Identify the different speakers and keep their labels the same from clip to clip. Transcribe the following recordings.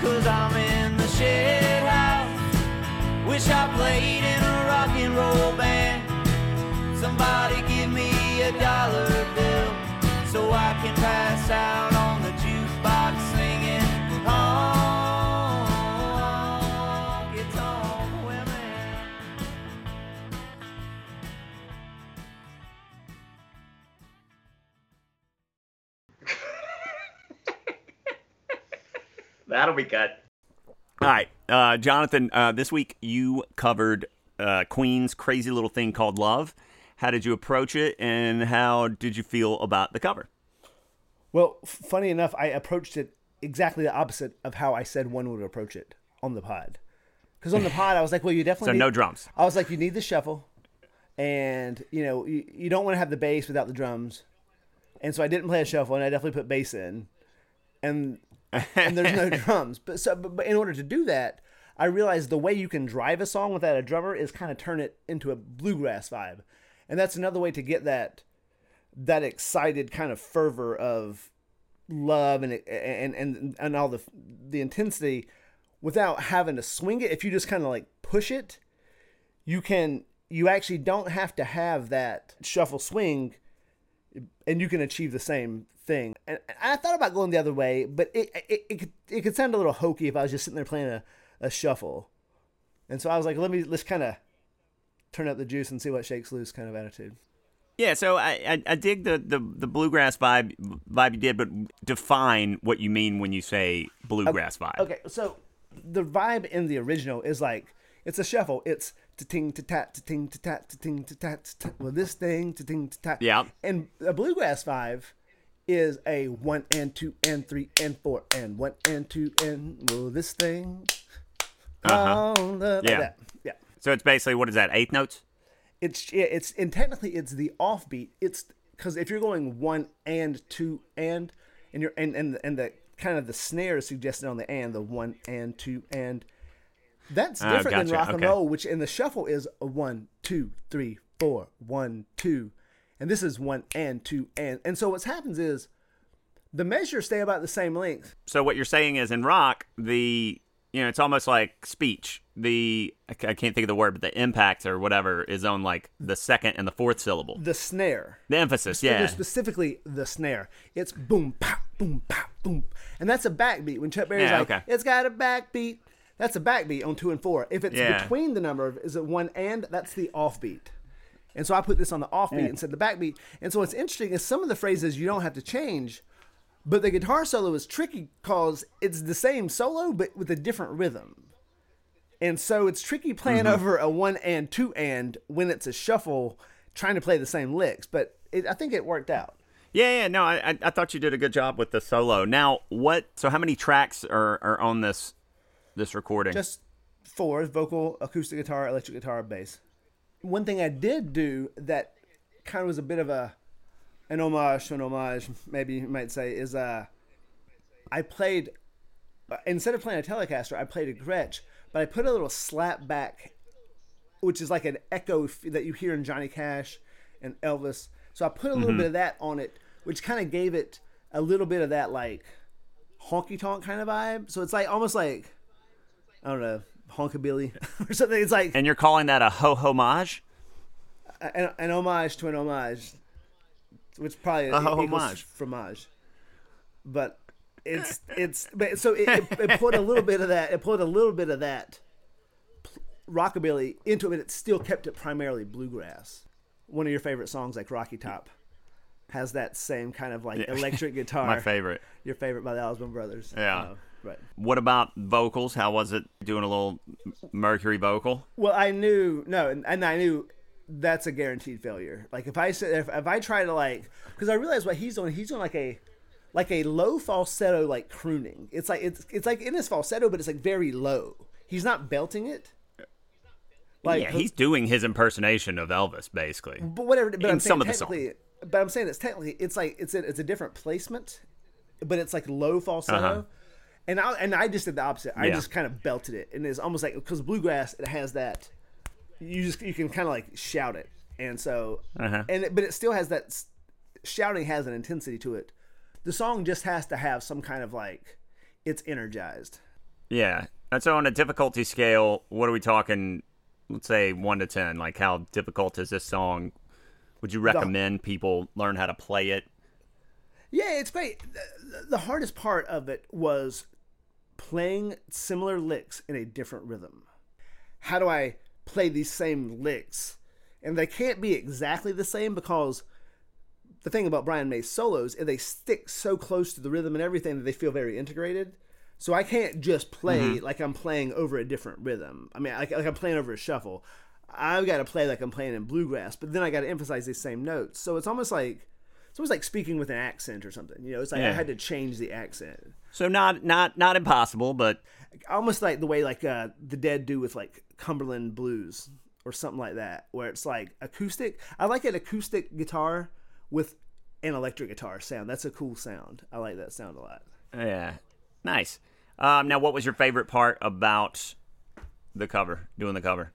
Speaker 1: Cause I'm in the shed house. Wish I played in a rock and roll band. Somebody
Speaker 2: That'll be cut. All right, uh, Jonathan. Uh, this week you covered uh, Queen's crazy little thing called Love. How did you approach it, and how did you feel about the cover?
Speaker 3: Well, f- funny enough, I approached it exactly the opposite of how I said one would approach it on the pod. Because on the pod, I was like, well, you definitely
Speaker 2: So
Speaker 3: need-
Speaker 2: no drums.
Speaker 3: I was like, you need the shuffle, and you know, you, you don't want to have the bass without the drums. And so I didn't play a shuffle, and I definitely put bass in, and and there's no drums. But so, but, but in order to do that, I realized the way you can drive a song without a drummer is kind of turn it into a bluegrass vibe, and that's another way to get that that excited kind of fervor of love and and and and all the the intensity without having to swing it. If you just kind of like push it, you can you actually don't have to have that shuffle swing and you can achieve the same thing. And I thought about going the other way, but it it, it, could, it could sound a little hokey if I was just sitting there playing a, a shuffle. And so I was like, let me let's kind of turn up the juice and see what shakes loose kind of attitude.
Speaker 2: Yeah, so I, I, I dig the, the, the bluegrass vibe vibe you did, but define what you mean when you say bluegrass vibe.
Speaker 3: Okay, so the vibe in the original is like it's a shuffle. It's to ting to tat to ting to tat to ting to tat to tat. Well, this thing to ting to tat.
Speaker 2: Yeah.
Speaker 3: And a bluegrass vibe is a one and two and three and four and one and two and well this thing.
Speaker 2: Uh-huh.
Speaker 3: The, like
Speaker 2: Yeah.
Speaker 3: that. Yeah.
Speaker 2: So it's basically what is that? Eighth notes?
Speaker 3: It's yeah, it's and technically it's the offbeat. It's because if you're going one and two and and you're and and and the kind of the snare is suggested on the and the one and two and that's
Speaker 2: Oh,
Speaker 3: different than
Speaker 2: gotcha.
Speaker 3: rock and
Speaker 2: Okay.
Speaker 3: roll, which in the shuffle is a one two three four one two, and this is one and two and and so what happens is the measures stay about the same length.
Speaker 2: So what you're saying is in rock, the you know it's almost like speech. The I can't think of the word, but the impact or whatever is on like the second and the fourth syllable.
Speaker 3: The snare.
Speaker 2: The emphasis,
Speaker 3: Yeah. Specifically the snare. It's boom, pop, boom, pop, boom. And that's a backbeat. When Chuck Berry's
Speaker 2: Yeah,
Speaker 3: like,
Speaker 2: okay.
Speaker 3: it's got a backbeat, that's a backbeat on two and four. If it's
Speaker 2: Yeah.
Speaker 3: between the number of, is it one and, that's the offbeat. And so I put this on the offbeat and said the backbeat. And so what's interesting is some of the phrases you don't have to change, but the guitar solo is tricky because it's the same solo, but with a different rhythm. And so it's tricky playing
Speaker 2: Mm-hmm.
Speaker 3: over a one and two and when it's a shuffle, trying to play the same licks. But it, I think it worked out.
Speaker 2: Yeah, yeah, no, I, I- I thought you did a good job with the solo. Now, what? So, how many tracks are, are on this this recording?
Speaker 3: Just four vocal, acoustic guitar, electric guitar, bass. One thing I did do that kind of was a bit of a an homage to an homage, maybe you might say, is uh, I played instead of playing a Telecaster, I played a Gretsch, but I put a little slap back, which is like an echo f- that you hear in Johnny Cash and Elvis. So I put a little bit of that on it, which kind of gave it a little bit of that like honky tonk kind of vibe. So it's like almost like I don't know honkabilly or something. It's like
Speaker 2: and you're calling that a ho homage?
Speaker 3: an, an homage to an homage, which probably
Speaker 2: A
Speaker 3: equals
Speaker 2: homage.
Speaker 3: fromage. But it's it's but so it, it, it put a little bit of that. It put a little bit of that rockabilly into it, but it still kept it primarily bluegrass. One of your favorite songs, like Rocky Top, has that same kind of like
Speaker 2: Yeah.
Speaker 3: electric guitar.
Speaker 2: My favorite.
Speaker 3: Your favorite by the Osborne Brothers.
Speaker 2: Yeah.
Speaker 3: Uh, right.
Speaker 2: What about vocals? How was it doing a little Mercury vocal?
Speaker 3: Well, I knew no, and, and I knew that's a guaranteed failure. Like if I said if, if I try to like because I realized what he's doing, he's doing like a like a low falsetto like crooning. It's like it's it's like in his falsetto, but it's like very low. He's not belting it. Like
Speaker 2: yeah, he's doing his impersonation of Elvis, basically.
Speaker 3: but whatever. But
Speaker 2: in
Speaker 3: I'm
Speaker 2: some of the song.
Speaker 3: but I'm saying it's technically it's like it's a, it's a different placement, but it's like low falsetto.
Speaker 2: Uh-huh.
Speaker 3: And I and I just did the opposite. I
Speaker 2: Yeah.
Speaker 3: just kind of belted it, and it's almost like because bluegrass it has that. You just you can kind of like shout it, and so
Speaker 2: Uh-huh.
Speaker 3: and it, but it still has that shouting has an intensity to it. The song just has to have some kind of like it's energized.
Speaker 2: Yeah. And so on a difficulty scale, what are we talking? Let's say one to ten. Like how difficult is this song? Would you recommend people learn how to play it?
Speaker 4: Yeah, it's great. The, the hardest part of it was playing similar licks in a different rhythm. How do I play these same licks? And they can't be exactly the same because the thing about Brian May's solos is they stick so close to the rhythm and everything that they feel very integrated. So I can't just play mm-hmm. like I'm playing over a different rhythm. I mean, like, like I'm playing over a shuffle. I've got to play like I'm playing in bluegrass, but then I got to emphasize these same notes. So it's almost like it's almost like speaking with an accent or something. You know, it's like I had to change the accent.
Speaker 2: So not not not impossible, but
Speaker 4: Almost like the way like uh, the Dead do with like Cumberland blues or something like that, where it's like acoustic. I like an acoustic guitar with an electric guitar sound. That's a cool sound. I like that sound a lot.
Speaker 2: yeah, nice. Um, now, what was your favorite part about the cover? Doing the cover?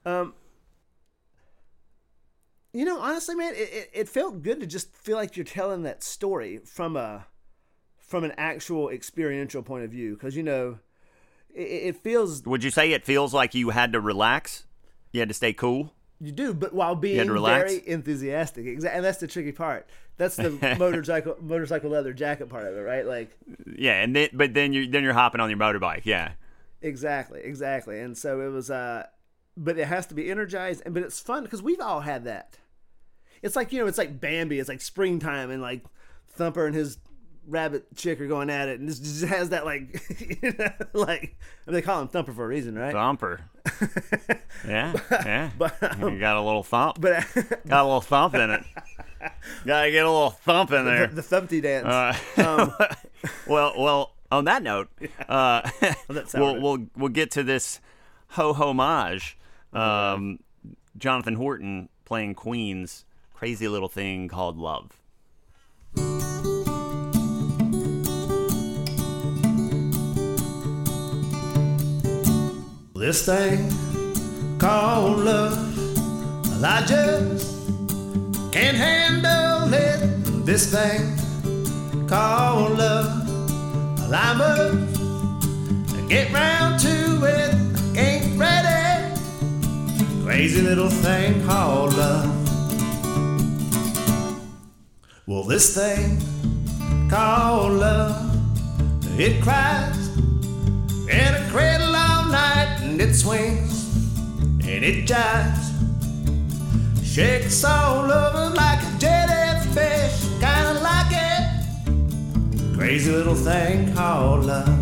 Speaker 4: You know, honestly, man, it, it, it felt good to just feel like you're telling that story from a from an actual experiential point of view because you know it, it feels
Speaker 2: Would you say it feels like you had to relax? You had to stay cool.
Speaker 4: you do, but while being
Speaker 2: had to relax?
Speaker 4: very enthusiastic. Exactly, and that's the tricky part. That's the motorcycle motorcycle leather jacket part of it, right? Like
Speaker 2: Yeah, and then but then you then you're hopping on your motorbike. Yeah,
Speaker 4: exactly, exactly. And so it was, uh but it has to be energized, and but it's fun because we've all had that. It's like you know, it's like Bambi. It's like springtime, and like Thumper and his rabbit chick are going at it, and this just has that like, you know, like I mean, they call him Thumper for a reason, right?
Speaker 2: thumper. yeah, yeah.
Speaker 4: But,
Speaker 2: you got a little thump.
Speaker 4: But
Speaker 2: got a little thump in it. Gotta get a little thump in there.
Speaker 4: the Thumpty dance.
Speaker 2: Uh, well, well. On that note, uh,
Speaker 4: that
Speaker 2: we'll we'll we'll get to this ho homage. Um, Jonathan Horton playing Queen's crazy little thing called Love.
Speaker 3: This thing called love, I just can't handle it. This thing called love, I must get round to it. Ain't ready. Crazy little thing called love. Well, this thing called love, it cries in a cradle all night and it swings and it jives. Shakes all over like a jellyfish, kinda like it. Crazy little thing called love.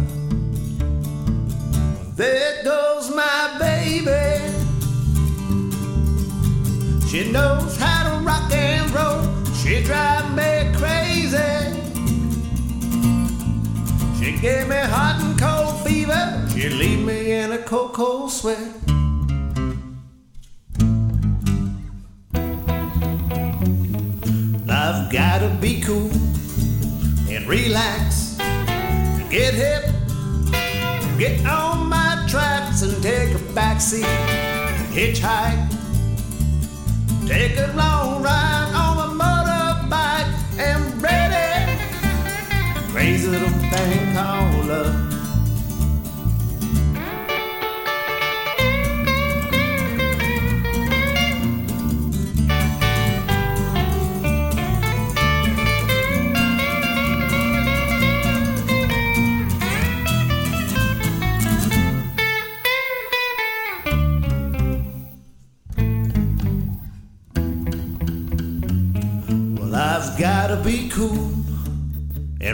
Speaker 3: There goes my baby. She knows how to rock and roll. She drive gave me hot and cold fever. She leave me in a cold, cold sweat. I've gotta be cool and relax. Get hip, get on my tracks and take a backseat. Hitchhike, take a long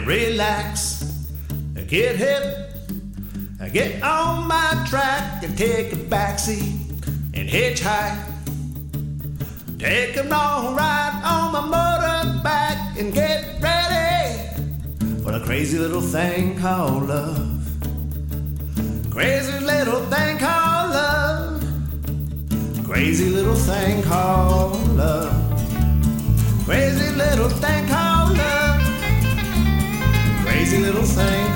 Speaker 3: relax get hip get on my track and take a backseat and hitchhike. Take a long ride on my motorbike and get ready for a crazy little thing called love. Crazy little thing called love. Crazy little thing called love. Crazy little thing called little thing